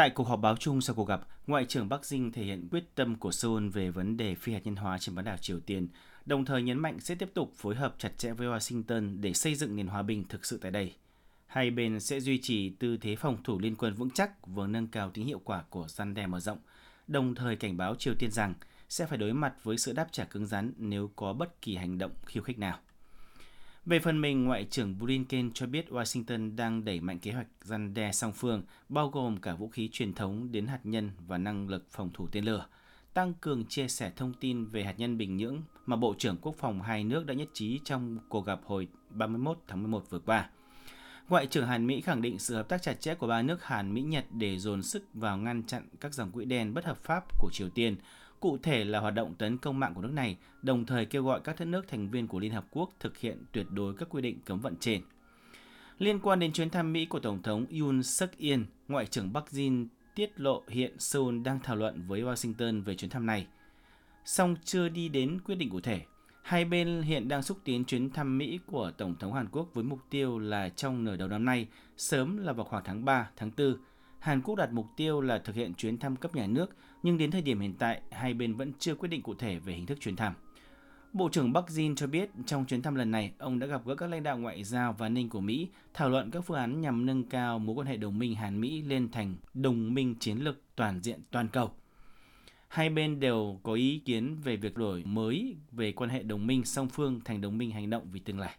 Tại cuộc họp báo chung sau cuộc gặp, Ngoại trưởng Bắc Dinh thể hiện quyết tâm của Seoul về vấn đề phi hạt nhân hóa trên bán đảo Triều Tiên, đồng thời nhấn mạnh sẽ tiếp tục phối hợp chặt chẽ với Washington để xây dựng nền hòa bình thực sự tại đây. Hai bên sẽ duy trì tư thế phòng thủ liên quân vững chắc và nâng cao tính hiệu quả của gian đe mở rộng, đồng thời cảnh báo Triều Tiên rằng sẽ phải đối mặt với sự đáp trả cứng rắn nếu có bất kỳ hành động khiêu khích nào. Về phần mình, Ngoại trưởng Blinken cho biết Washington đang đẩy mạnh kế hoạch răn đe song phương, bao gồm cả vũ khí truyền thống đến hạt nhân và năng lực phòng thủ tên lửa, tăng cường chia sẻ thông tin về hạt nhân Bình Nhưỡng mà Bộ trưởng Quốc phòng hai nước đã nhất trí trong cuộc gặp hồi 31 tháng 11 vừa qua. Ngoại trưởng Hàn Mỹ khẳng định sự hợp tác chặt chẽ của ba nước Hàn Mỹ Nhật để dồn sức vào ngăn chặn các dòng quỹ đen bất hợp pháp của Triều Tiên, cụ thể là hoạt động tấn công mạng của nước này, đồng thời kêu gọi các đất nước thành viên của Liên Hợp Quốc thực hiện tuyệt đối các quy định cấm vận trên. Liên quan đến chuyến thăm Mỹ của Tổng thống Yoon suk yeol Ngoại trưởng Bắc Jin tiết lộ hiện Seoul đang thảo luận với Washington về chuyến thăm này. Song chưa đi đến quyết định cụ thể. Hai bên hiện đang xúc tiến chuyến thăm Mỹ của Tổng thống Hàn Quốc với mục tiêu là trong nửa đầu năm nay, sớm là vào khoảng tháng 3, tháng 4, Hàn Quốc đặt mục tiêu là thực hiện chuyến thăm cấp nhà nước, nhưng đến thời điểm hiện tại, hai bên vẫn chưa quyết định cụ thể về hình thức chuyến thăm. Bộ trưởng Bắc Jin cho biết trong chuyến thăm lần này, ông đã gặp gỡ các lãnh đạo ngoại giao và an ninh của Mỹ, thảo luận các phương án nhằm nâng cao mối quan hệ đồng minh Hàn-Mỹ lên thành đồng minh chiến lược toàn diện toàn cầu. Hai bên đều có ý kiến về việc đổi mới về quan hệ đồng minh song phương thành đồng minh hành động vì tương lai.